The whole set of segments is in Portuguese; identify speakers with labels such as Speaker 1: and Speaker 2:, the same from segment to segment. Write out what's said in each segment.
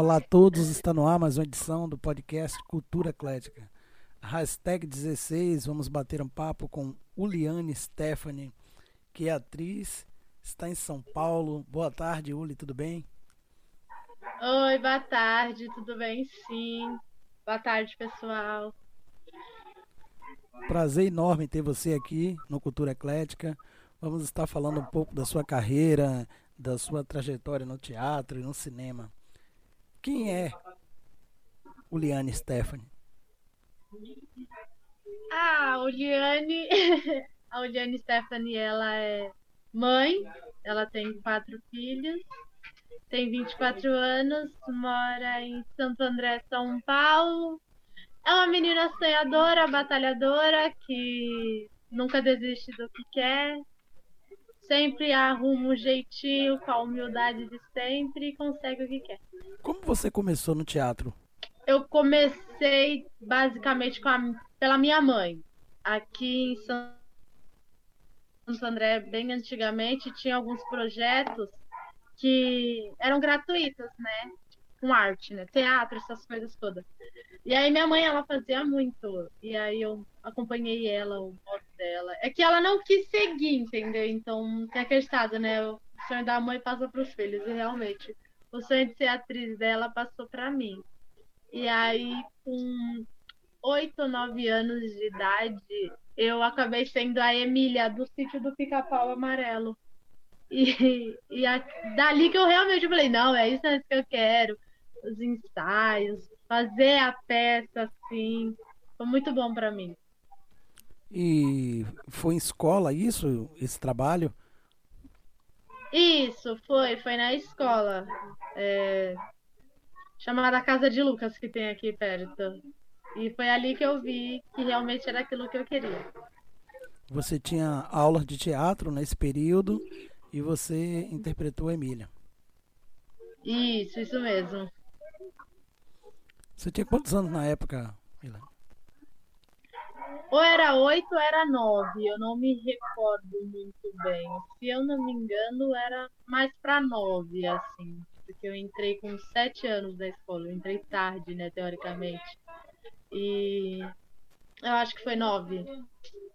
Speaker 1: Olá a todos, está no ar mais uma edição do podcast Cultura Eclética. Hashtag 16, vamos bater um papo com Uliane Stephanie, que é atriz, está em São Paulo. Boa tarde, Uli, tudo bem?
Speaker 2: Oi, boa tarde, tudo bem? Sim. Boa tarde, pessoal.
Speaker 1: Prazer enorme ter você aqui no Cultura Eclética. Vamos estar falando um pouco da sua carreira, da sua trajetória no teatro e no cinema. Quem é Uliane Stephanie?
Speaker 2: Ah, a Uliane, a Uliane Stephanie, ela é mãe, ela tem quatro filhos, tem 24 anos, mora em Santo André, São Paulo. É uma menina sonhadora, batalhadora, que nunca desiste do que quer, sempre arruma um jeitinho com a humildade de sempre e consegue o que quer.
Speaker 1: Como você começou no teatro?
Speaker 2: Eu comecei basicamente a, pela minha mãe. Aqui em Santo André, bem antigamente, tinha alguns projetos que eram gratuitos, né? Com arte, né? Teatro, essas coisas todas. E aí minha mãe, ela fazia muito. E aí eu acompanhei ela, o dela. É que ela não quis seguir, entendeu? Então, tem aquele estado, né? O sonho da mãe passa para os filhos. E realmente, o sonho de ser atriz dela passou para mim. E aí, com oito, nove anos de idade, eu acabei sendo a Emília do sítio do Pica-Pau Amarelo. E, e a, dali que eu realmente falei, não, é isso que eu quero. Os ensaios, fazer a peça assim, foi muito bom para mim.
Speaker 1: E foi em escola isso, esse trabalho?
Speaker 2: Isso, foi, foi na escola. É, chamada Casa de Lucas, que tem aqui perto. E foi ali que eu vi que realmente era aquilo que eu queria.
Speaker 1: Você tinha aulas de teatro nesse período e você interpretou a Emília.
Speaker 2: Isso, isso mesmo.
Speaker 1: Você tinha quantos anos na época?
Speaker 2: Ou era oito ou era nove, eu não me recordo muito bem. Se eu não me engano, era mais para nove, assim. Porque eu entrei com sete anos da escola, eu entrei tarde, né, teoricamente. E eu acho que foi nove.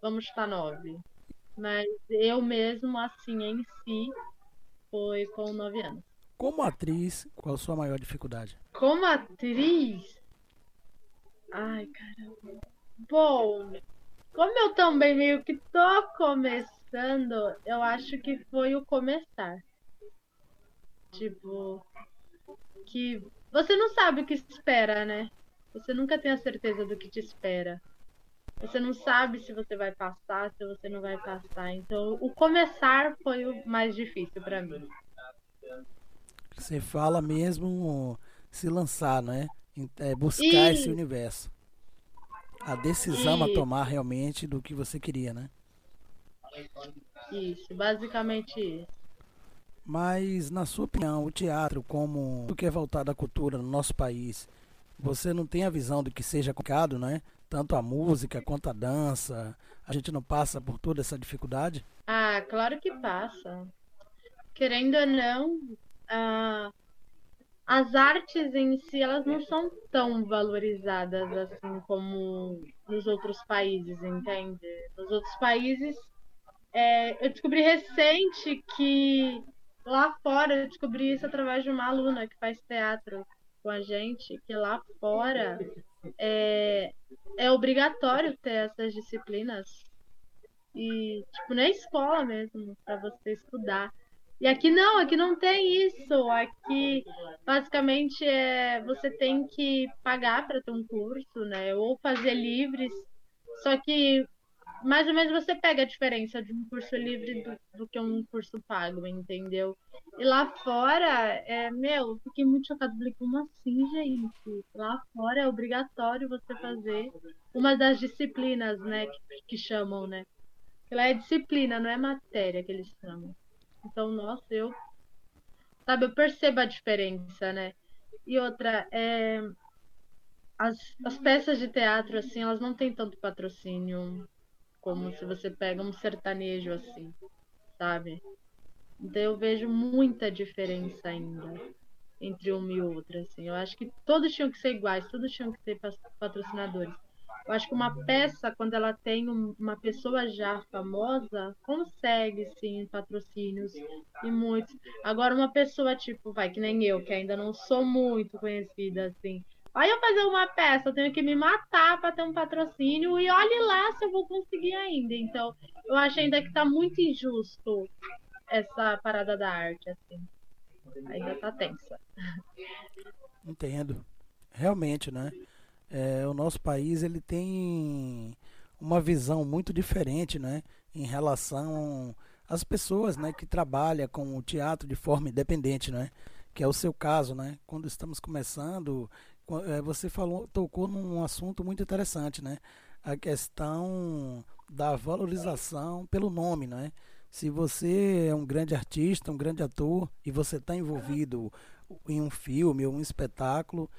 Speaker 2: Vamos chutar nove. Mas eu mesmo, assim, em si, foi com nove anos.
Speaker 1: Como atriz, qual a sua maior dificuldade?
Speaker 2: Como atriz? Ai, caramba. Bom, como eu também meio que tô começando, eu acho que foi o começar. Tipo, que você não sabe o que espera, né? Você nunca tem a certeza do que te espera. Você não sabe se você vai passar, se você não vai passar. Então, o começar foi o mais difícil para mim.
Speaker 1: Você fala mesmo se lançar, né? É buscar e... esse universo. A decisão e... a tomar realmente do que você queria, né?
Speaker 2: Isso, basicamente isso.
Speaker 1: Mas, na sua opinião, o teatro, como o que é voltado à cultura no nosso país, você não tem a visão de que seja complicado, né? Tanto a música quanto a dança. A gente não passa por toda essa dificuldade?
Speaker 2: Ah, claro que passa. Querendo ou não, ah, as artes em si elas não são tão valorizadas assim como nos outros países, entende? Nos outros países, é, eu descobri recente que lá fora eu descobri isso através de uma aluna que faz teatro com a gente, que lá fora é, é obrigatório ter essas disciplinas e tipo na escola mesmo para você estudar. E aqui não, aqui não tem isso. Aqui basicamente é você tem que pagar para ter um curso, né? Ou fazer livres. Só que mais ou menos você pega a diferença de um curso livre do, do que um curso pago, entendeu? E lá fora, é, meu, fiquei muito chocada. Falei, como assim, gente? Lá fora é obrigatório você fazer uma das disciplinas, né? Que, que chamam, né? Ela é disciplina, não é matéria que eles chamam. Então, nossa, eu. Sabe, eu percebo a diferença, né? E outra, é. As, as peças de teatro, assim, elas não têm tanto patrocínio como se você pega um sertanejo, assim, sabe? Então eu vejo muita diferença ainda. entre uma e outra, assim. Eu acho que todos tinham que ser iguais, todos tinham que ter patrocinadores. Eu acho que uma peça, quando ela tem uma pessoa já famosa, consegue sim patrocínios e muitos. Agora, uma pessoa tipo, vai, que nem eu, que ainda não sou muito conhecida, assim. Aí eu fazer uma peça, eu tenho que me matar para ter um patrocínio e olhe lá se eu vou conseguir ainda. Então, eu acho ainda que tá muito injusto essa parada da arte, assim. Ainda tá tensa.
Speaker 1: Entendo. Realmente, né? É, o nosso país ele tem uma visão muito diferente, né, em relação às pessoas, né, que trabalham com o teatro de forma independente, né, que é o seu caso, né. Quando estamos começando, é, você falou, tocou num assunto muito interessante, né, a questão da valorização pelo nome, né. Se você é um grande artista, um grande ator e você está envolvido em um filme ou um espetáculo,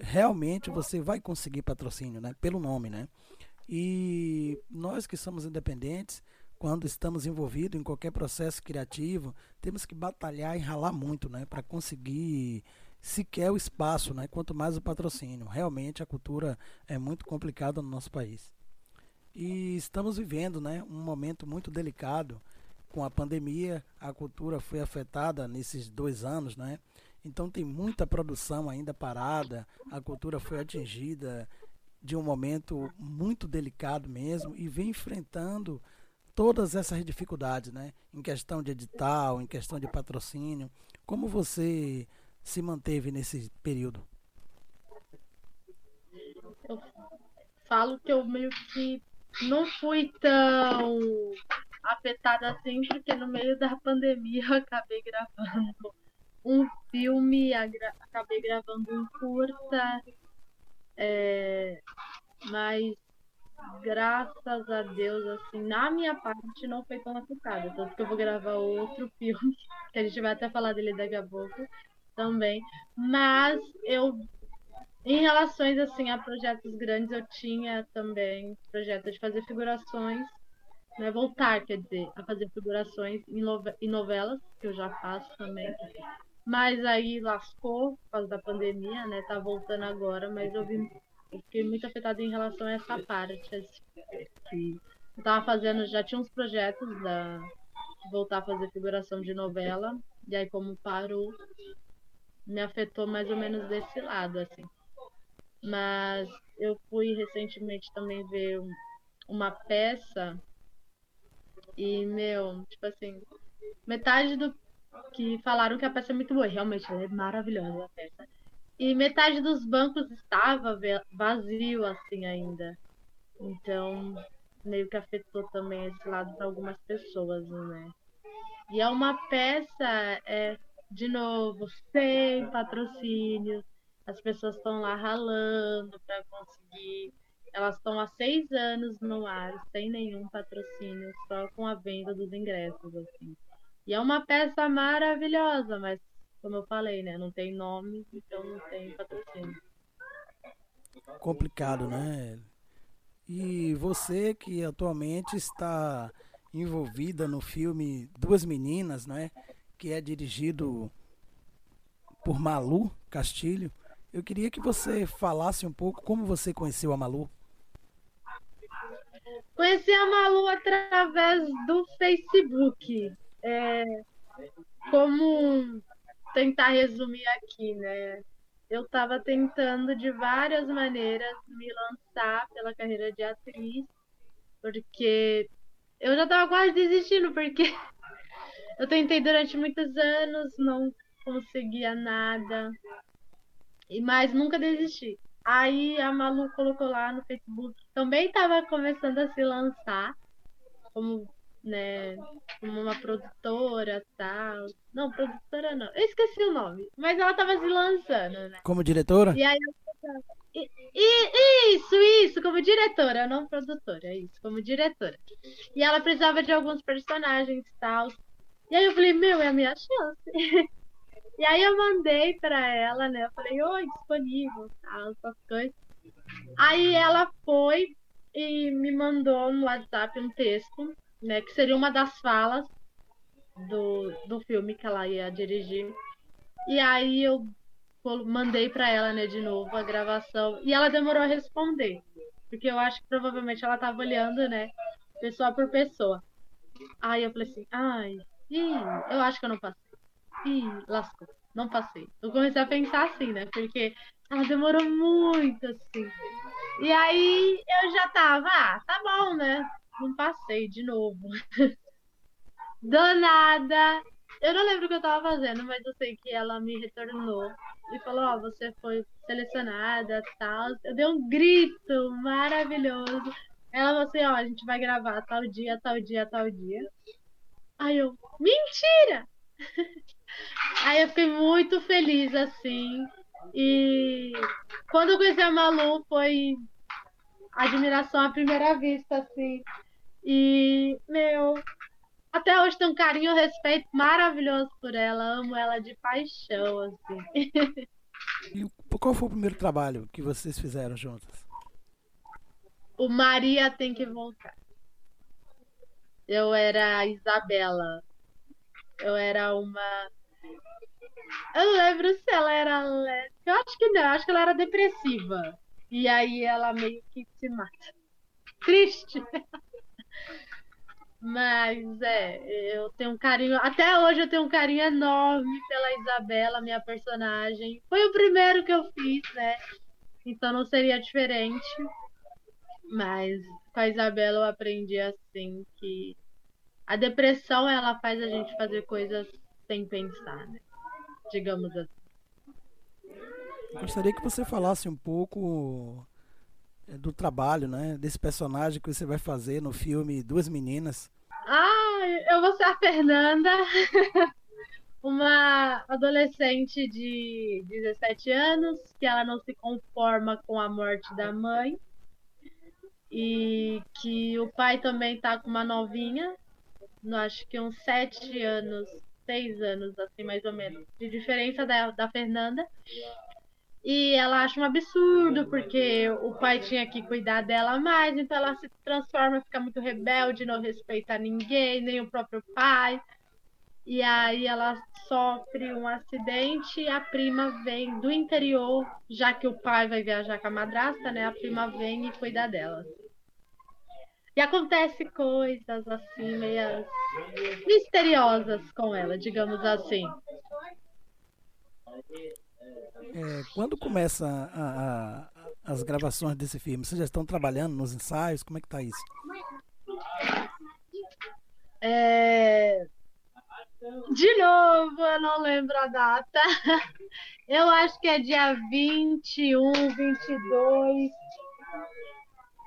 Speaker 1: realmente você vai conseguir patrocínio, né? Pelo nome, né? E nós que somos independentes, quando estamos envolvidos em qualquer processo criativo, temos que batalhar e ralar muito, né? Para conseguir sequer o espaço, né? Quanto mais o patrocínio. Realmente a cultura é muito complicada no nosso país. E estamos vivendo, né? Um momento muito delicado com a pandemia. A cultura foi afetada nesses dois anos, né? Então tem muita produção ainda parada, a cultura foi atingida de um momento muito delicado mesmo e vem enfrentando todas essas dificuldades, né? Em questão de edital, em questão de patrocínio. Como você se manteve nesse período?
Speaker 2: Eu falo que eu meio que não fui tão afetada assim, porque no meio da pandemia eu acabei gravando um filme, acabei gravando um curta, é, mas graças a Deus, assim, na minha parte não foi tão afetada. Tanto que eu vou gravar outro filme, que a gente vai até falar dele daqui a pouco também. Mas eu, em relações assim a projetos grandes, eu tinha também projeto de fazer figurações, né, voltar, quer dizer, a fazer figurações em novelas, que eu já faço também. Mas aí lascou por causa da pandemia, né? Tá voltando agora, mas eu, vi, eu fiquei muito afetada em relação a essa parte. Assim, que eu tava fazendo, já tinha uns projetos da voltar a fazer figuração de novela. E aí como parou, me afetou mais ou menos desse lado, assim. Mas eu fui recentemente também ver uma peça e, meu, tipo assim, metade do que falaram que a peça é muito boa. Realmente, é maravilhosa a peça. E metade dos bancos estava vazio assim ainda. Então, meio que afetou também esse lado para algumas pessoas, né? E é uma peça, é, de novo, sem patrocínio. As pessoas estão lá ralando para conseguir. Elas estão há seis anos no ar, sem nenhum patrocínio, só com a venda dos ingressos, assim. E é uma peça maravilhosa, mas como eu falei, né? Não tem nome, então não tem patrocínio.
Speaker 1: Complicado, né? E você que atualmente está envolvida no filme Duas Meninas, né? Que é dirigido por Malu Castilho. Eu queria que você falasse um pouco como você conheceu a Malu.
Speaker 2: Conheci a Malu através do Facebook é, como tentar resumir aqui, né? Eu estava tentando de várias maneiras me lançar pela carreira de atriz, porque eu já estava quase desistindo, porque eu tentei durante muitos anos, não conseguia nada, e mais nunca desisti. Aí a Malu colocou lá no Facebook, também estava começando a se lançar como né, como uma produtora tal. Não, produtora não. Eu esqueci o nome. Mas ela tava se lançando, né?
Speaker 1: Como diretora?
Speaker 2: E aí e, e, isso, isso, como diretora, não produtora, isso, como diretora. E ela precisava de alguns personagens e tal. E aí eu falei, meu, é a minha chance. e aí eu mandei pra ela, né? Eu falei, oi, disponível, tal, essas coisas. Aí ela foi e me mandou no WhatsApp um texto né? Que seria uma das falas do, do filme que ela ia dirigir. E aí eu mandei para ela, né, de novo a gravação e ela demorou a responder, porque eu acho que provavelmente ela tava olhando, né, pessoa por pessoa. Aí eu falei assim, ai, ih, eu acho que eu não passei. Ih, lascou, não passei. Eu comecei a pensar assim, né, porque ela demorou muito, assim. E aí eu já tava, ah, tá bom, né? Não passei de novo. Do nada. Eu não lembro o que eu tava fazendo, mas eu sei que ela me retornou e falou, ó, oh, você foi selecionada, tal. Eu dei um grito maravilhoso. Ela falou assim, ó, oh, a gente vai gravar tal dia, tal dia, tal dia. Aí eu, mentira! Aí eu fiquei muito feliz, assim. E quando eu conheci a Malu, foi admiração à primeira vista, assim. E, meu, até hoje tenho um carinho e um respeito maravilhoso por ela. Amo ela de paixão, assim.
Speaker 1: E qual foi o primeiro trabalho que vocês fizeram juntas?
Speaker 2: O Maria tem que voltar. Eu era a Isabela. Eu era uma. Eu não lembro se ela era. Eu acho que não, eu acho que ela era depressiva. E aí ela meio que se mata. Triste. Mas é, eu tenho um carinho. Até hoje eu tenho um carinho enorme pela Isabela, minha personagem. Foi o primeiro que eu fiz, né? Então não seria diferente. Mas com a Isabela eu aprendi assim que a depressão ela faz a gente fazer coisas sem pensar, né? Digamos assim.
Speaker 1: Gostaria que você falasse um pouco do trabalho, né? Desse personagem que você vai fazer no filme Duas Meninas.
Speaker 2: Ah, eu vou ser a Fernanda, uma adolescente de 17 anos, que ela não se conforma com a morte da mãe. E que o pai também tá com uma novinha, acho que uns 7 anos, 6 anos, assim, mais ou menos, de diferença da, da Fernanda. E ela acha um absurdo, porque o pai tinha que cuidar dela mais, então ela se transforma, fica muito rebelde, não respeita ninguém, nem o próprio pai. E aí ela sofre um acidente e a prima vem do interior, já que o pai vai viajar com a madrasta, né? A prima vem e cuida dela. E acontece coisas assim, meio misteriosas com ela, digamos assim.
Speaker 1: É, quando começa a, a, as gravações desse filme? Vocês já estão trabalhando nos ensaios? Como é que tá isso?
Speaker 2: É... De novo, eu não lembro a data. Eu acho que é dia 21, 22.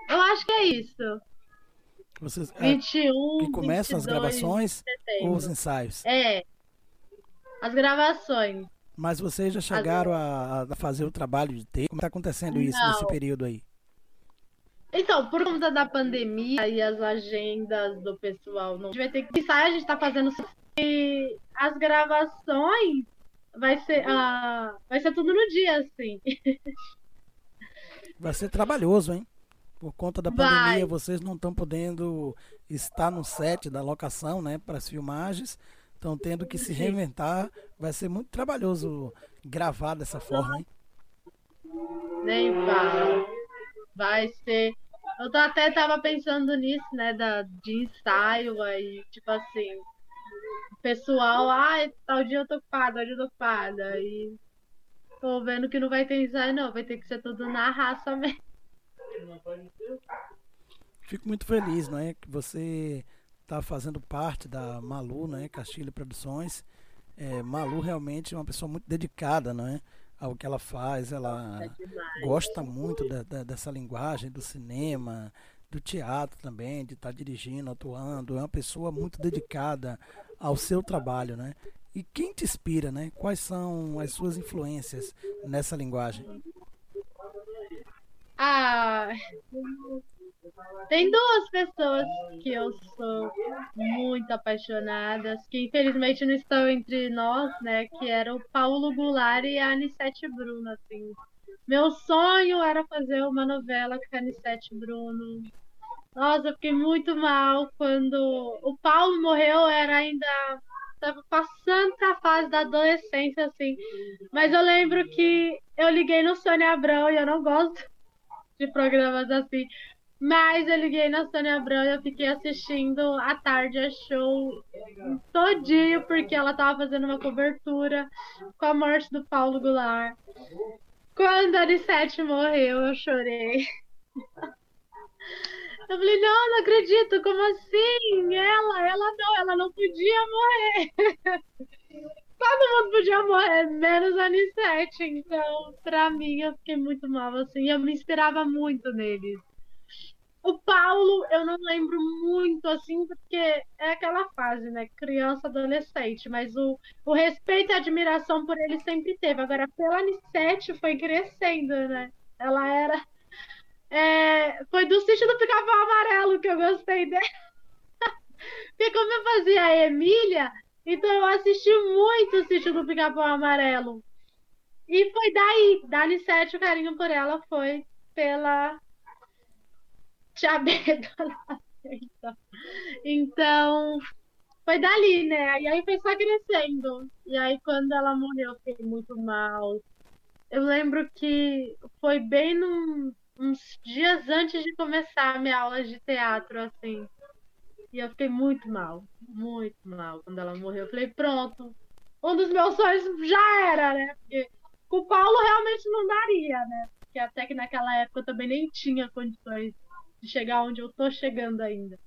Speaker 2: Eu acho que é isso.
Speaker 1: Vocês, 21, é, que começam 22, as gravações ou os ensaios?
Speaker 2: É. As gravações.
Speaker 1: Mas vocês já chegaram a, a fazer o trabalho de ter? Como está acontecendo isso Não. nesse período aí?
Speaker 2: Então, por conta da pandemia e as agendas do pessoal, não a gente vai ter que pensar, a gente está fazendo e as gravações vai ser ah, vai ser tudo no dia, assim.
Speaker 1: Vai ser trabalhoso, hein? Por conta da pandemia, vai. vocês não estão podendo estar no set da locação, né, para as filmagens. Estão tendo que se reinventar. Vai ser muito trabalhoso gravar dessa forma, hein?
Speaker 2: Nem fala. Vai ser. Eu até tava pensando nisso, né? Da, de ensaio aí, tipo assim. O pessoal, ah, tal dia eu tô ocupada, tal dia eu tô ocupada. E tô vendo que não vai ter ensaio, não. Vai ter que ser tudo na raça mesmo.
Speaker 1: Fico muito feliz, não é? Que você está fazendo parte da Malu, né, Castilho Produções. É, Malu realmente é uma pessoa muito dedicada, não é? Ao que ela faz, ela é gosta muito da, da, dessa linguagem do cinema, do teatro também, de estar tá dirigindo, atuando. É uma pessoa muito dedicada ao seu trabalho, né? E quem te inspira, né? Quais são as suas influências nessa linguagem?
Speaker 2: Ah, tem duas pessoas que eu sou muito apaixonada, que infelizmente não estão entre nós, né? Que era o Paulo Goulart e a Anissete Bruno, assim. Meu sonho era fazer uma novela com a Anissete Bruno. Nossa, eu fiquei muito mal quando o Paulo morreu, era ainda tava passando pra fase da adolescência, assim. Mas eu lembro que eu liguei no Sônia Abrão e eu não gosto de programas assim. Mas eu liguei na Sônia Abrão e eu fiquei assistindo a tarde a show todinho, porque ela tava fazendo uma cobertura com a morte do Paulo Goulart. Quando a Anissete morreu, eu chorei. Eu falei, não, não acredito, como assim? Ela, ela não, ela não podia morrer. Todo mundo podia morrer, menos a Anissete. Então, pra mim, eu fiquei muito mal, assim. Eu me inspirava muito neles. O Paulo, eu não lembro muito, assim, porque é aquela fase, né? Criança, adolescente. Mas o, o respeito e admiração por ele sempre teve. Agora, pela Anissete, foi crescendo, né? Ela era é, foi do sítio do Pica-Pau Amarelo que eu gostei dele. Porque como eu fazia a Emília, então eu assisti muito o sítio do Pica-Pau Amarelo. E foi daí, dali sete o carinho por ela foi pela Tia Beda. Então, foi dali, né? E aí foi só crescendo. E aí quando ela morreu, eu fiquei muito mal. Eu lembro que foi bem num, uns dias antes de começar a minha aula de teatro, assim. E eu fiquei muito mal, muito mal quando ela morreu. Eu falei, pronto, um dos meus sonhos já era, né? Porque com o Paulo realmente não daria, né? Porque até que naquela época eu também nem tinha condições de chegar onde eu tô chegando ainda.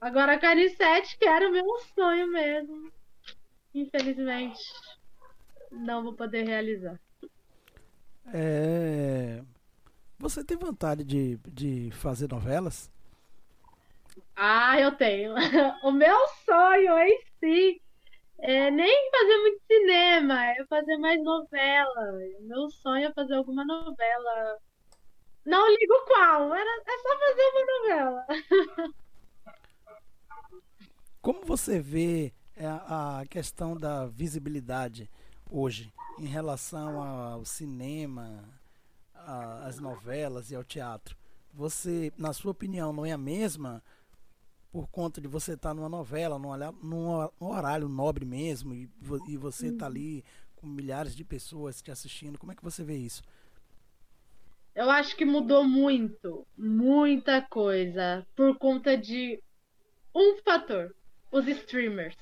Speaker 2: Agora a Canissete, que era o meu sonho mesmo. Infelizmente, não vou poder realizar.
Speaker 1: É, você tem vontade de, de fazer novelas?
Speaker 2: Ah, eu tenho. O meu sonho em si é nem fazer muito cinema, é fazer mais novela. O meu sonho é fazer alguma novela. Não ligo qual, era, é só fazer uma novela.
Speaker 1: Como você vê é, a questão da visibilidade hoje em relação ao cinema, as novelas e ao teatro, você, na sua opinião, não é a mesma por conta de você estar tá numa novela, num, horário nobre mesmo, e, você está uhum. ali com milhares de pessoas te assistindo? Como é que você vê isso?
Speaker 2: Eu acho que mudou muito, muita coisa, por conta de um fator: os streamers.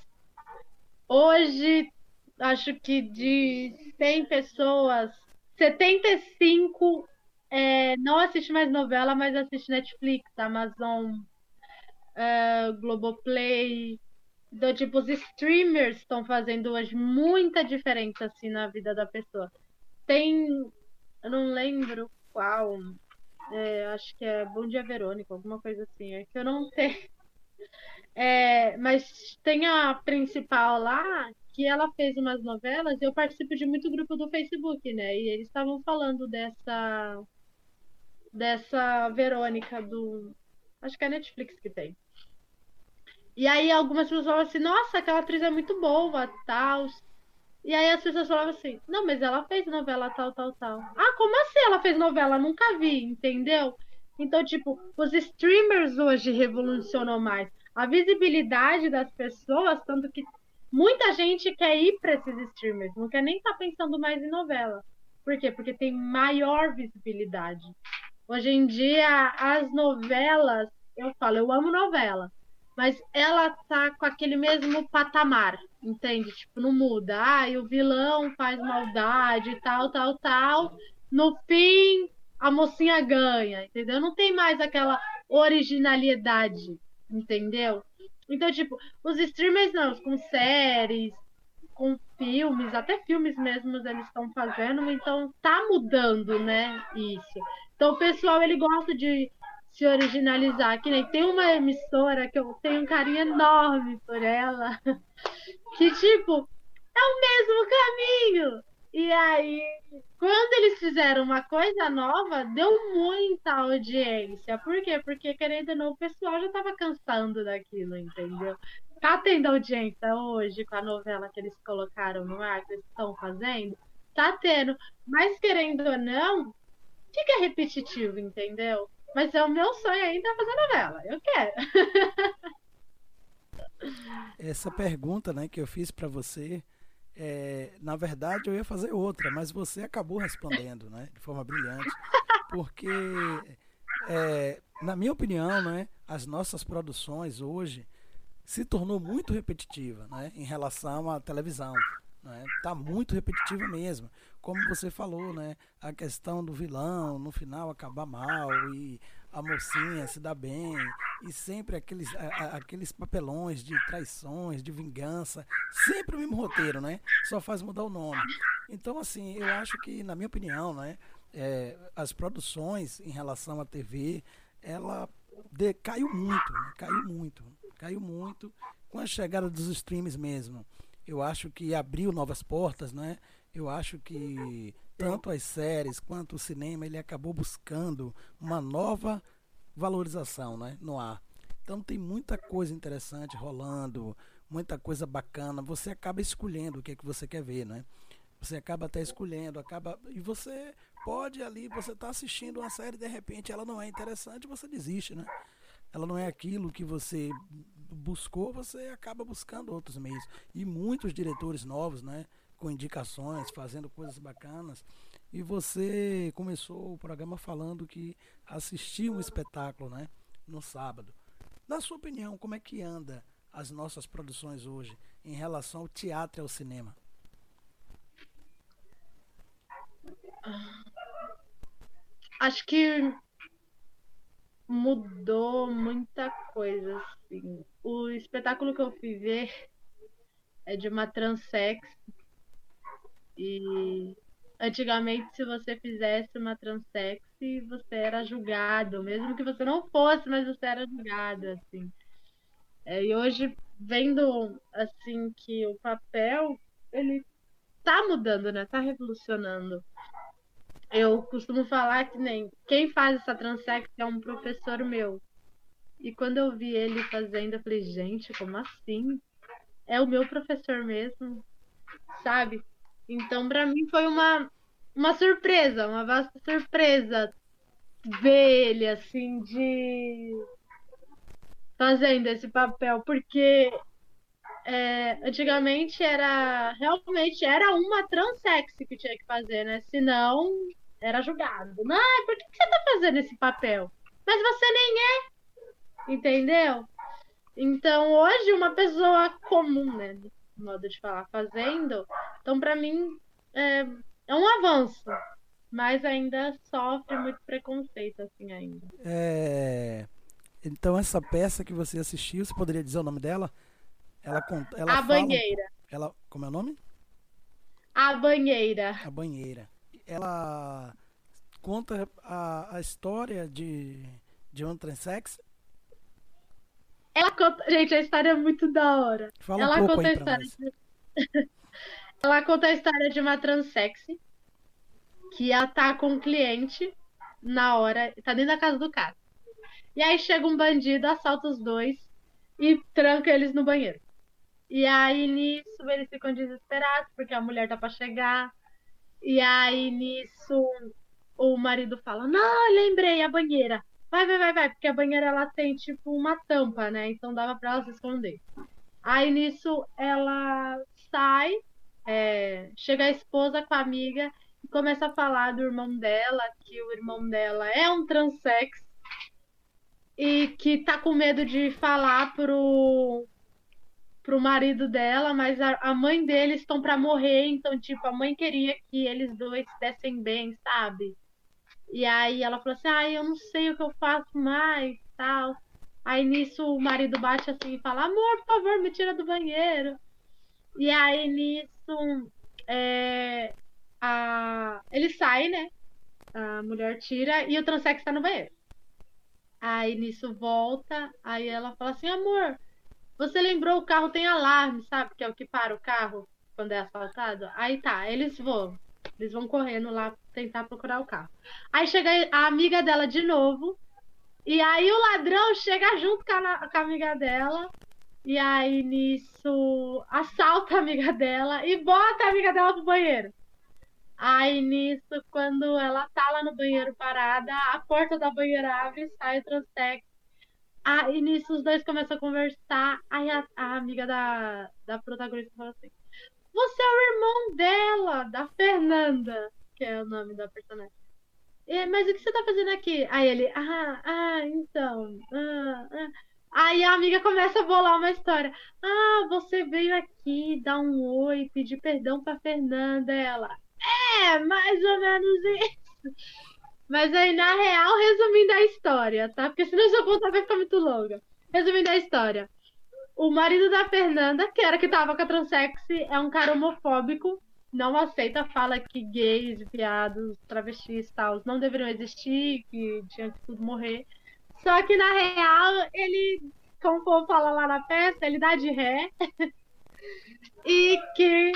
Speaker 2: Hoje, acho que de 100 pessoas, 75 é, não assiste mais novela, mas assiste Netflix, Amazon, uh, Globoplay. Então, tipo, os streamers estão fazendo hoje muita diferença assim na vida da pessoa. Tem, eu não lembro qual, é, acho que é Bom Dia Verônica, alguma coisa assim, é que eu não tenho. É, mas tem a principal lá, que ela fez umas novelas, eu participo de muito grupo do Facebook, né? E eles estavam falando dessa dessa Verônica do acho que é a Netflix que tem. E aí algumas pessoas falavam assim, nossa, aquela atriz é muito boa, tal. E aí as pessoas falavam assim, não, mas ela fez novela tal, tal, tal. Ah, como assim ela fez novela? Nunca vi, entendeu? Então, tipo, os streamers hoje revolucionam mais. A visibilidade das pessoas, tanto que Muita gente quer ir para esses streamers, não quer nem estar tá pensando mais em novela. Por quê? Porque tem maior visibilidade. Hoje em dia, as novelas, eu falo, eu amo novela, mas ela tá com aquele mesmo patamar, entende? Tipo, não muda. E o vilão faz maldade, tal, tal, tal. No fim, a mocinha ganha, entendeu? Não tem mais aquela originalidade, entendeu? Então, tipo, os streamers não, com séries, com filmes, até filmes mesmo eles estão fazendo, então tá mudando, né, isso. Então o pessoal, ele gosta de se originalizar, que nem tem uma emissora que eu tenho um carinho enorme por ela, que tipo, é o mesmo caminho, e aí, quando eles fizeram uma coisa nova, deu muita audiência. Por quê? Porque, querendo ou não, o pessoal já estava cansando daquilo, entendeu? Tá tendo audiência hoje com a novela que eles colocaram no ar, que eles estão fazendo? Tá tendo. Mas, querendo ou não, fica repetitivo, entendeu? Mas é o meu sonho ainda fazer novela. Eu quero.
Speaker 1: essa pergunta né, que eu fiz para você, é, na verdade eu ia fazer outra, mas você acabou respondendo né, de forma brilhante. Porque, é, na minha opinião, né, as nossas produções hoje se tornou muito repetitiva né, em relação à televisão. Né? Tá muito repetitiva mesmo. Como você falou, né? A questão do vilão no final acabar mal e a mocinha se dá bem e sempre aqueles, a, aqueles papelões de traições, de vingança, sempre o mesmo roteiro, né? Só faz mudar o nome. Então, assim, eu acho que, na minha opinião, né? É, as produções em relação à TV, ela de, caiu muito, né? caiu muito, caiu muito com a chegada dos streams mesmo. Eu acho que abriu novas portas, né? Eu acho que tanto as séries quanto o cinema ele acabou buscando uma nova valorização, né, no ar. Então tem muita coisa interessante rolando, muita coisa bacana. Você acaba escolhendo o que é que você quer ver, né? Você acaba até escolhendo, acaba e você pode ali, você está assistindo uma série de repente ela não é interessante, você desiste, né? Ela não é aquilo que você buscou, você acaba buscando outros meios. E muitos diretores novos, né? Com indicações, fazendo coisas bacanas. E você começou o programa falando que assistiu um espetáculo, né? No sábado. Na sua opinião, como é que anda as nossas produções hoje em relação ao teatro e ao cinema?
Speaker 2: Acho que mudou muita coisa, assim. O espetáculo que eu fui ver é de uma transex. E antigamente, se você fizesse uma transex, você era julgado, mesmo que você não fosse, mas você era julgado, assim. É, e hoje, vendo, assim, que o papel, ele tá mudando, né? Tá revolucionando eu costumo falar que nem quem faz essa transex é um professor meu. E quando eu vi ele fazendo, eu falei, gente, como assim? É o meu professor mesmo, sabe? Então, para mim foi uma uma surpresa, uma vasta surpresa ver ele assim de fazendo esse papel, porque é, antigamente era realmente era uma transex que tinha que fazer, né? Senão era julgado. Não, por que, você tá fazendo esse papel? Mas você nem é. Entendeu? Então, hoje, uma pessoa comum, né? Modo de falar, fazendo. Então, para mim, é, é um avanço. Mas ainda sofre muito preconceito, assim, ainda.
Speaker 1: É... Então, essa peça que você assistiu, você poderia dizer o nome dela? Ela, ela
Speaker 2: A fala... banheira.
Speaker 1: Ela, como é o nome?
Speaker 2: A banheira.
Speaker 1: A banheira ela conta a, a história de, de um transex.
Speaker 2: Ela conta. Gente, a história é muito da hora.
Speaker 1: Fala
Speaker 2: ela
Speaker 1: um pouco
Speaker 2: conta
Speaker 1: a
Speaker 2: história de... ela conta a história de uma transex que ela tá com um cliente na hora, tá dentro da casa do cara. E aí chega um bandido, assalta os dois e tranca eles no banheiro. E aí nisso eles ficam desesperados porque a mulher tá para chegar. E aí nisso o marido fala: Não, lembrei a banheira. Vai, vai, vai, vai, porque a banheira ela tem tipo uma tampa, né? Então dava para ela se esconder. Aí nisso ela sai, é, chega a esposa com a amiga e começa a falar do irmão dela, que o irmão dela é um transex e que tá com medo de falar pro, pro marido dela, mas a, a mãe deles estão para morrer, então, tipo, a mãe queria que eles dois se dessem bem, sabe? E aí ela falou assim, ai, eu não sei o que eu faço mais, tal. Aí nisso o marido bate assim e fala, amor, por favor, me tira do banheiro. E aí nisso é, a... ele sai, né? A mulher tira e o transex tá no banheiro. Aí nisso volta, aí ela fala assim, amor, você lembrou o carro tem alarme, sabe? Que é o que para o carro quando é asfaltado. Aí tá, eles vão. Eles vão correndo lá tentar procurar o carro. Aí chega a amiga dela de novo. E aí o ladrão chega junto com a, com a amiga dela. E aí nisso assalta a amiga dela e bota a amiga dela pro banheiro. Aí nisso, quando ela tá lá no banheiro parada, a porta da banheira abre e sai o Transtex E nisso os dois começam a conversar. Aí a, a amiga da, da protagonista fala assim: Você é o irmão dela, da Fernanda, que é o nome da personagem. E, mas o que você tá fazendo aqui? Aí ele, ah, ah, então. Ah, ah. Aí a amiga começa a bolar uma história. Ah, você veio aqui dar um oi, pedir perdão pra Fernanda. Ela, é, mais ou menos isso. Mas aí, na real, resumindo a história, tá? Porque senão se eu contar vai ficar muito longa. Resumindo a história. O marido da Fernanda, que era que tava com a transexy, é um cara homofóbico, não aceita, fala que gays, viados, travestis e tal não deveriam existir, que tinha que tudo morrer. Só que na real, ele, como o povo fala lá na festa, ele dá de ré. e que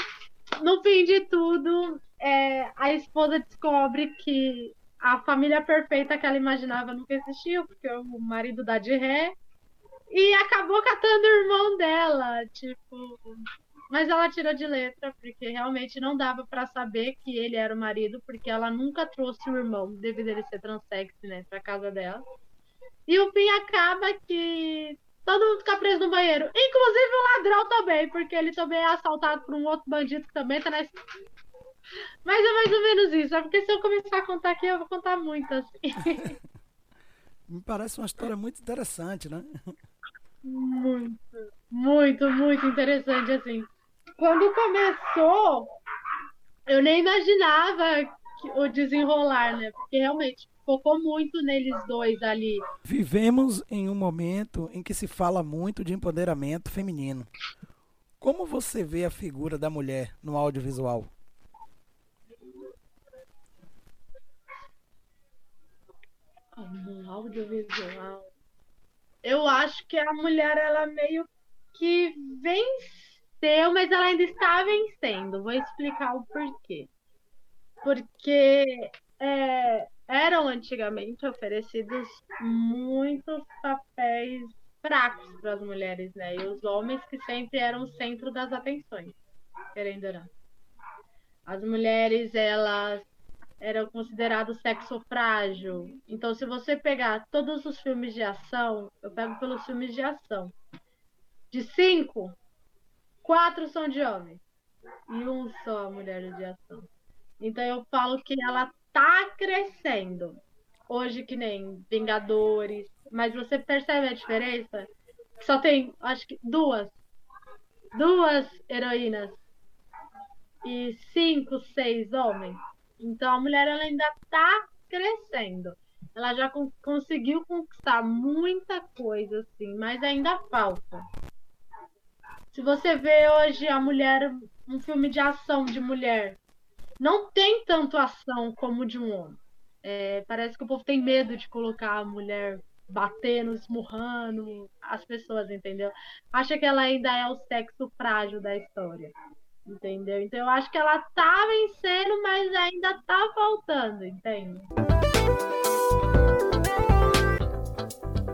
Speaker 2: no fim de tudo, é, a esposa descobre que a família perfeita que ela imaginava nunca existiu, porque o marido dá de ré. E acabou catando o irmão dela, tipo. Mas ela tirou de letra, porque realmente não dava para saber que ele era o marido, porque ela nunca trouxe o irmão, devido ele ser transexo, né, pra casa dela. E o fim acaba que todo mundo fica preso no banheiro. Inclusive o ladrão também, porque ele também é assaltado por um outro bandido que também tá na. Mas é mais ou menos isso. É porque se eu começar a contar aqui, eu vou contar muito, assim.
Speaker 1: Me parece uma história muito interessante, né?
Speaker 2: Muito, muito, muito interessante, assim. Quando começou, eu nem imaginava o desenrolar, né? Porque realmente focou muito neles dois ali.
Speaker 1: Vivemos em um momento em que se fala muito de empoderamento feminino. Como você vê a figura da mulher no audiovisual?
Speaker 2: Audiovisual. Eu acho que a mulher, ela meio que venceu, mas ela ainda está vencendo. Vou explicar o porquê. Porque é, eram antigamente oferecidos muitos papéis fracos para as mulheres, né? E os homens que sempre eram o centro das atenções, querendo ou não. As mulheres, elas eram consideradas sexo frágil. Então, se você pegar todos os filmes de ação, eu pego pelos filmes de ação. De cinco, quatro são de homens. E um só mulher de ação. Então eu falo que ela tá crescendo. Hoje, que nem Vingadores. Mas você percebe a diferença? Só tem, acho que, duas. Duas heroínas. E cinco, seis homens. Então a mulher ela ainda tá crescendo. Ela já con conseguiu conquistar muita coisa, assim, mas ainda falta. Se você vê hoje a mulher, um filme de ação de mulher, não tem tanto ação como de um homem. É, parece que o povo tem medo de colocar a mulher batendo, esmurrando as pessoas, entendeu? Acha que ela ainda é o sexo frágil da história. Entendeu? Então eu acho que ela tá vencendo, mas ainda tá faltando, entende?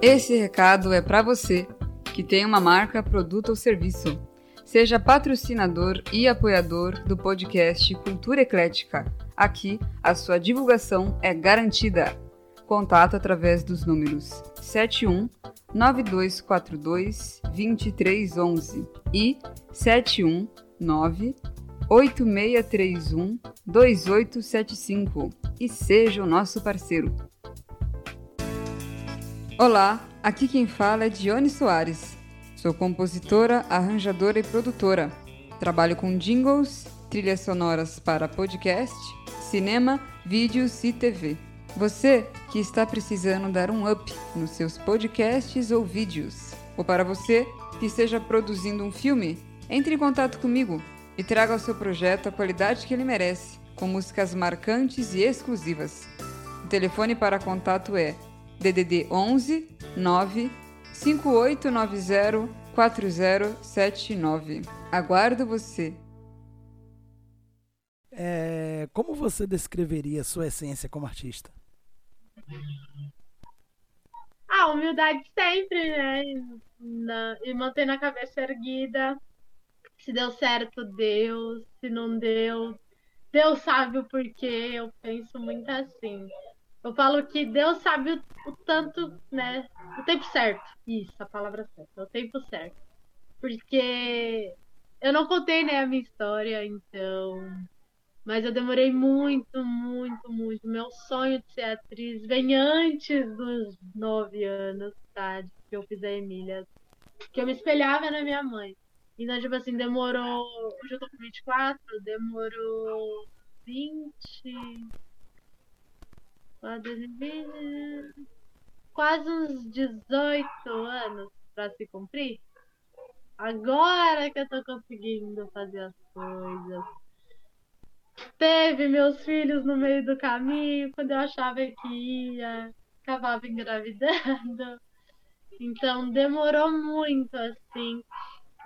Speaker 3: Esse recado é para você que tem uma marca, produto ou serviço Seja patrocinador e apoiador do podcast Cultura Eclética. Aqui, a sua divulgação é garantida. Contato através dos números 71 9242 2311 e 719 8631 2875 e seja o nosso parceiro. Olá, aqui quem fala é Dione Soares Sou compositora, arranjadora e produtora. Trabalho com jingles, trilhas sonoras para podcast, cinema, vídeos e TV. Você que está precisando dar um up nos seus podcasts ou vídeos, ou para você que esteja produzindo um filme, entre em contato comigo e traga ao seu projeto a qualidade que ele merece, com músicas marcantes e exclusivas. O telefone para contato é DDD 11 9 5890-4079. Aguardo você.
Speaker 1: É, como você descreveria sua essência como artista?
Speaker 2: A humildade sempre, né? Na, e manter na cabeça erguida. Se deu certo, Deus. Se não deu, Deus sabe o porquê. Eu penso muito assim. Eu falo que Deus sabe o, o, tanto, né? O tempo certo. Isso, a palavra certa. O tempo certo. Porque eu não contei, né, a minha história, então. Mas eu demorei muito, muito, muito. Meu sonho de ser atriz vem antes dos nove anos, tá? Que eu fiz a Emília. Que eu me espelhava na minha mãe. Então, tipo assim, demorou. Hoje eu tô com 24, demorou 20 quase uns 18 anos para se cumprir. Agora que eu tô conseguindo fazer as coisas. Teve meus filhos no meio do caminho, quando eu achava que ia, acabava engravidando. Então demorou muito assim.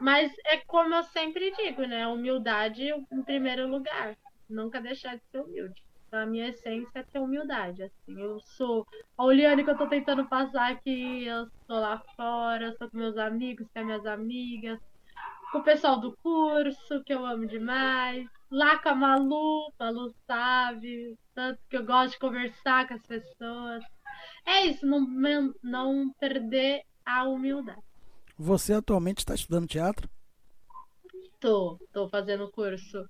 Speaker 2: Mas é como eu sempre digo, né? Humildade em primeiro lugar. Nunca deixar de ser humilde a minha essência é ter humildade, assim. Eu sou a Oliane que eu tô tentando passar aqui, eu sou lá fora, sou com meus amigos, com as minhas amigas, com o pessoal do curso, que eu amo demais, lá com a Malu, Malu sabe, tanto que eu gosto de conversar com as pessoas. É isso, não, não perder a humildade.
Speaker 1: Você atualmente está estudando teatro?
Speaker 2: Tô, tô fazendo curso.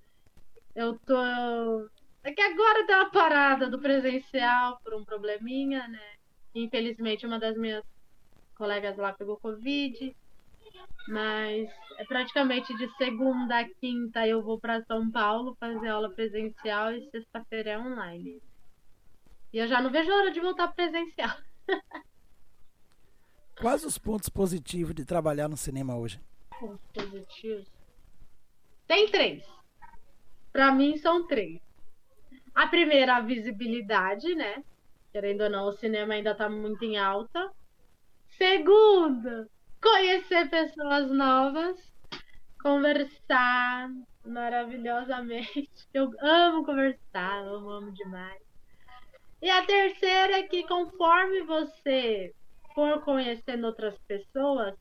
Speaker 2: Eu tô é que agora deu uma parada do presencial por um probleminha, né? Infelizmente, uma das minhas colegas lá pegou Covid. Mas é praticamente de segunda a quinta eu vou para São Paulo fazer aula presencial e sexta-feira é online. E eu já não vejo a hora de voltar presencial.
Speaker 1: Quais os pontos positivos de trabalhar no cinema hoje?
Speaker 2: Pontos positivos? Tem três. Para mim são três. A primeira, a visibilidade, né? Querendo ou não, o cinema ainda está muito em alta. Segundo, conhecer pessoas novas, conversar maravilhosamente. Eu amo conversar, eu amo demais. E a terceira é que conforme você for conhecendo outras pessoas,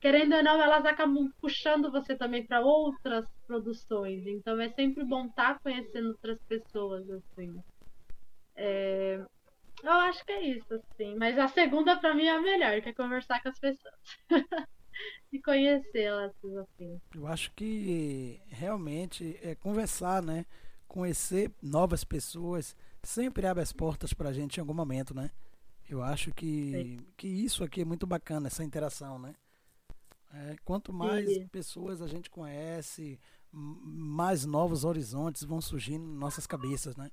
Speaker 2: querendo ou não, elas acabam puxando você também para outras produções. Então é sempre bom estar tá conhecendo outras pessoas, assim. É... Eu acho que é isso, assim. Mas a segunda para mim é a melhor, que é conversar com as pessoas. e conhecê-las, assim.
Speaker 1: Eu acho que realmente é conversar, né? Conhecer novas pessoas sempre abre as portas para a gente em algum momento, né? Eu acho que, que isso aqui é muito bacana, essa interação, né? É, quanto mais Sim. pessoas a gente conhece, mais novos horizontes vão surgindo em nossas cabeças, né?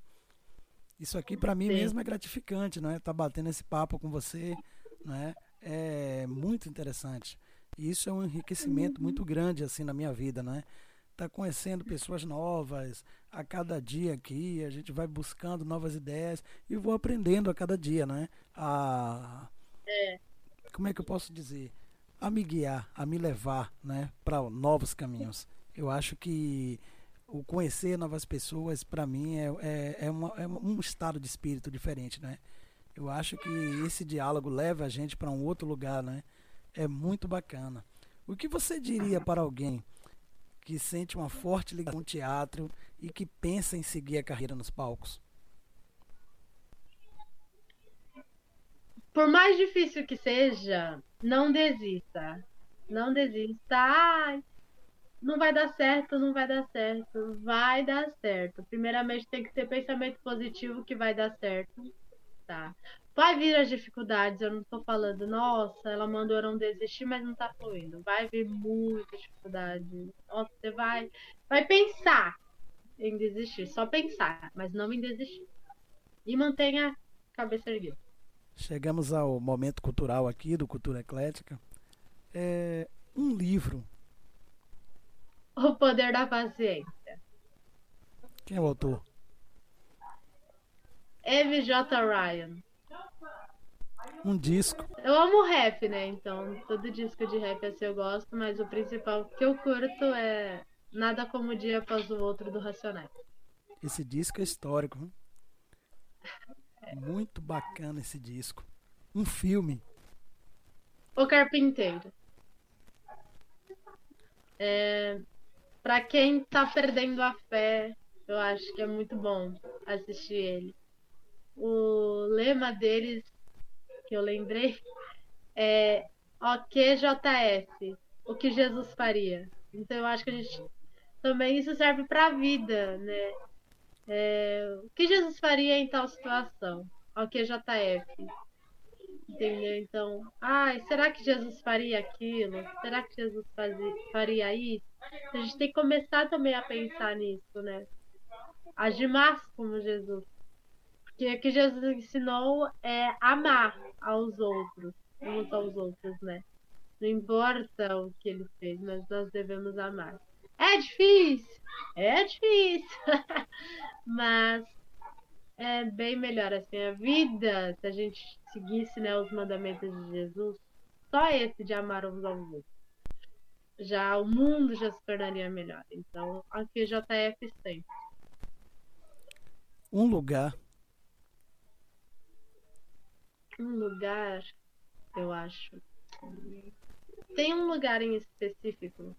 Speaker 1: Isso aqui para mim Sim. mesmo é gratificante, né? Tá batendo esse papo com você, né? É muito interessante. E isso é um enriquecimento muito grande assim na minha vida, né? Tá conhecendo pessoas novas a cada dia aqui, a gente vai buscando novas ideias e vou aprendendo a cada dia, né? A é. Como é que eu posso dizer? a me guiar, a me levar né, para novos caminhos. Eu acho que o conhecer novas pessoas, para mim, é, é, é, uma, é, um estado de espírito diferente. Né? Eu acho que esse diálogo leva a gente para um outro lugar. Né? É muito bacana. O que você diria para alguém que sente uma forte ligação com o teatro e que pensa em seguir a carreira nos palcos?
Speaker 2: Por mais difícil que seja, não desista. Não desista. Ai, não vai dar certo, não vai dar certo. Vai dar certo. Primeiramente tem que ter pensamento positivo que vai dar certo. Tá? Vai vir as dificuldades, eu não tô falando, nossa, ela mandou eu não desistir, mas não tá fluindo. Vai vir muita dificuldade. Nossa, você vai, vai pensar em desistir, só pensar, mas não em desistir. E mantenha a cabeça erguida.
Speaker 1: Chegamos ao momento cultural aqui do Cultura Eclética. É um livro.
Speaker 2: O Poder da Paciência.
Speaker 1: Quem é o autor?
Speaker 2: MJ Ryan.
Speaker 1: Um disco.
Speaker 2: Eu amo rap, né? Então, todo disco de rap assim eu gosto, mas o principal que eu curto é Nada como o dia após o outro do Racionais.
Speaker 1: Esse disco é histórico. Hein? Muito bacana esse disco. Um filme.
Speaker 2: O Carpinteiro. É, para quem tá perdendo a fé, eu acho que é muito bom assistir ele. o lema deles, que eu lembrei, é OQJF, o que Jesus faria. Então eu acho que a gente também isso serve para a vida, né? É, o que Jesus faria em tal situação? OQJF. Entendeu? Então, ai, será que Jesus faria aquilo? Será que Jesus fazia, faria isso? A gente tem que começar também a pensar nisso, né? Agir mais como Jesus. Porque o que Jesus ensinou é amar aos outros, uns aos outros, né? Não importa o que ele fez, mas nós devemos amar. É difícil, é difícil, mas é bem melhor assim a vida se a gente seguisse né, os mandamentos de Jesus. Só esse de amar uns aos outros. Já o mundo já se tornaria melhor. Então, aqui JF sempre.
Speaker 1: Um lugar.
Speaker 2: Um lugar, eu acho. Tem um lugar em específico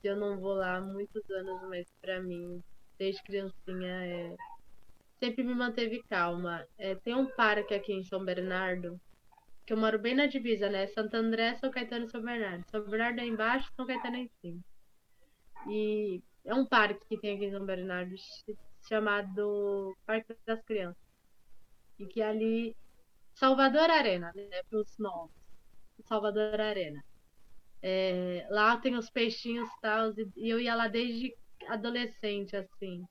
Speaker 2: que eu não vou lá há muitos anos, mas para mim, desde criancinha, é sempre me manteve calma. É, tem um parque aqui em São Bernardo, que eu moro bem na divisa, né? Santo André, São Caetano e São Bernardo. São Bernardo é embaixo, São Caetano é em cima. E é um parque que tem aqui em São Bernardo, chamado Parque das Crianças. E que ali. Salvador Arena, né? Para os novos. Salvador Arena. É, lá tem os peixinhos e tal, e eu ia lá desde adolescente, assim.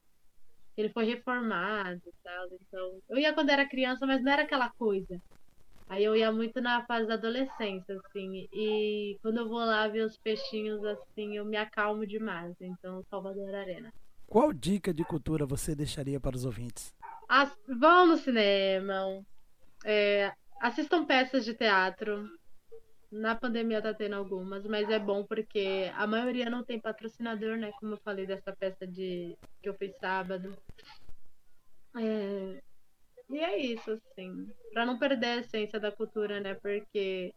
Speaker 2: Ele foi reformado e tal. Então, eu ia quando era criança, mas não era aquela coisa. Aí eu ia muito na fase da adolescência, assim. E quando eu vou lá ver os peixinhos, assim, eu me acalmo demais. Então, Salvador Arena.
Speaker 1: Qual dica de cultura você deixaria para os ouvintes?
Speaker 2: As... Vão no cinema. É... Assistam peças de teatro. Na pandemia tá tendo algumas, mas é bom porque a maioria não tem patrocinador, né? Como eu falei dessa peça de que eu fiz sábado. É... E é isso, assim. Pra não perder a essência da cultura, né? Porque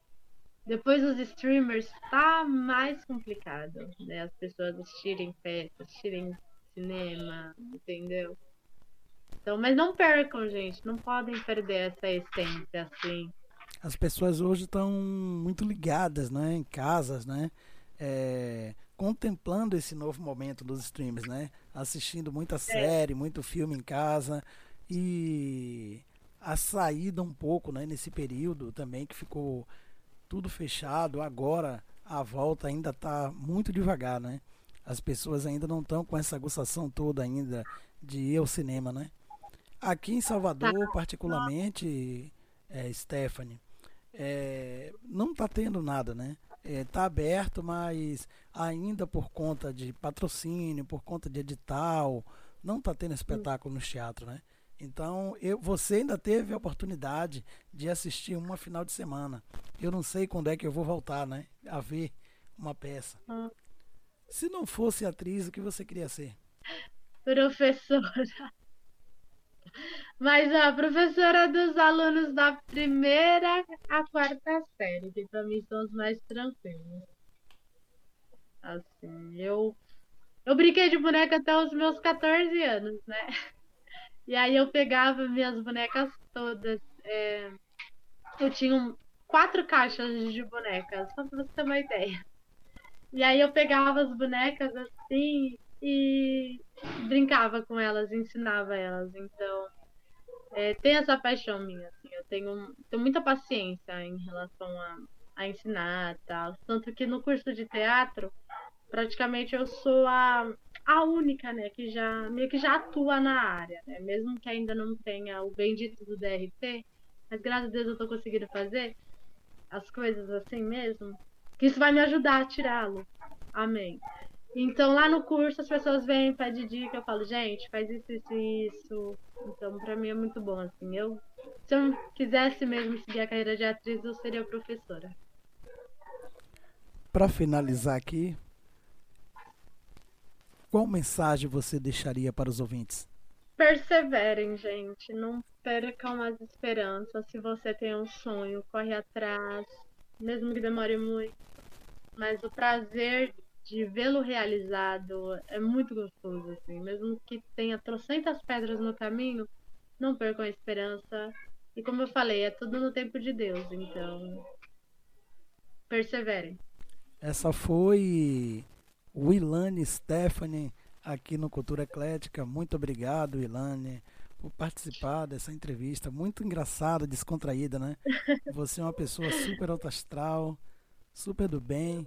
Speaker 2: depois dos streamers tá mais complicado, né? As pessoas assistirem peças, assistirem cinema, entendeu? Então, mas não percam, gente. Não podem perder essa essência, assim
Speaker 1: as pessoas hoje estão muito ligadas, né, em casas, né, é, contemplando esse novo momento dos streams, né, assistindo muita é. série, muito filme em casa e a saída um pouco, né, nesse período também que ficou tudo fechado. Agora a volta ainda está muito devagar, né? As pessoas ainda não estão com essa aguçação toda ainda de ir ao cinema, né? Aqui em Salvador, tá. particularmente, é, Stephanie, é, não está tendo nada, né? Está é, tá aberto, mas ainda por conta de patrocínio, por conta de edital, não está tendo espetáculo no teatro, né? Então, eu, você ainda teve a oportunidade de assistir uma final de semana. Eu não sei quando é que eu vou voltar, né? A ver uma peça. Hum. Se não fosse atriz, o que você queria ser?
Speaker 2: Professora. Mas a professora dos alunos da primeira à quarta série, que para mim são os mais tranquilos. Assim, eu eu brinquei de boneca até os meus 14 anos, né? E aí eu pegava minhas bonecas todas. É... Eu tinha quatro caixas de bonecas, só pra você ter uma ideia. E aí eu pegava as bonecas assim e brincava com elas, ensinava elas. Então, é, tem essa paixão minha, assim, eu tenho, tenho muita paciência em relação a, a ensinar tal. Tanto que no curso de teatro, praticamente eu sou a, a única, né, que já meio que já atua na área, né? Mesmo que ainda não tenha o bendito do DRT, mas graças a Deus eu tô conseguindo fazer as coisas assim mesmo, que isso vai me ajudar a tirá-lo. Amém. Então lá no curso as pessoas vêm, pedem dica, eu falo, gente, faz isso, isso e isso. Então pra mim é muito bom, assim. Eu, se eu quisesse mesmo seguir a carreira de atriz, eu seria professora.
Speaker 1: Para finalizar aqui, qual mensagem você deixaria para os ouvintes?
Speaker 2: Perseverem, gente. Não percam as esperanças. Se você tem um sonho, corre atrás, mesmo que demore muito. Mas o prazer de vê-lo realizado é muito gostoso, assim. Mesmo que tenha trocentas pedras no caminho, não percam a esperança. E como eu falei, é tudo no tempo de Deus, então perseverem.
Speaker 1: Essa foi o Ilane Stephanie aqui no Cultura Eclética. Muito obrigado, Ilane, por participar dessa entrevista. Muito engraçada, descontraída, né? Você é uma pessoa super alto astral, super do bem.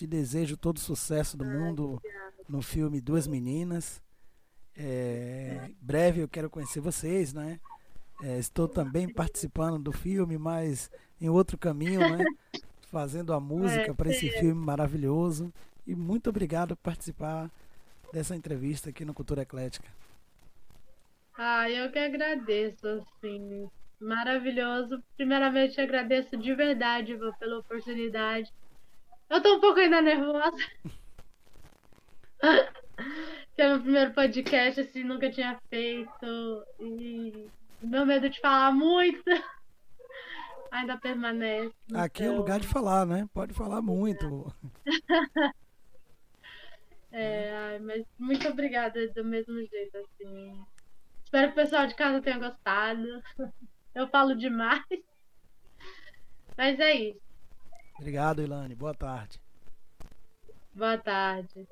Speaker 1: Te desejo todo o sucesso do mundo no filme Duas Meninas. É, breve eu quero conhecer vocês, né? É, estou também participando do filme, mas em outro caminho, né? Fazendo a música para esse filme maravilhoso. E muito obrigado por participar dessa entrevista aqui no Cultura Eclética.
Speaker 2: Ah, eu que agradeço, assim, maravilhoso. Primeiramente, agradeço de verdade pela oportunidade. Eu tô um pouco ainda nervosa. que é meu primeiro podcast, assim, nunca tinha feito. E meu medo de falar muito ainda permanece.
Speaker 1: Aqui então... é o lugar de falar, né? Pode falar muito.
Speaker 2: é, mas muito obrigada do mesmo jeito, assim. Espero que o pessoal de casa tenha gostado. Eu falo demais. Mas é isso.
Speaker 1: Obrigado, Ilane. Boa tarde.
Speaker 2: Boa tarde.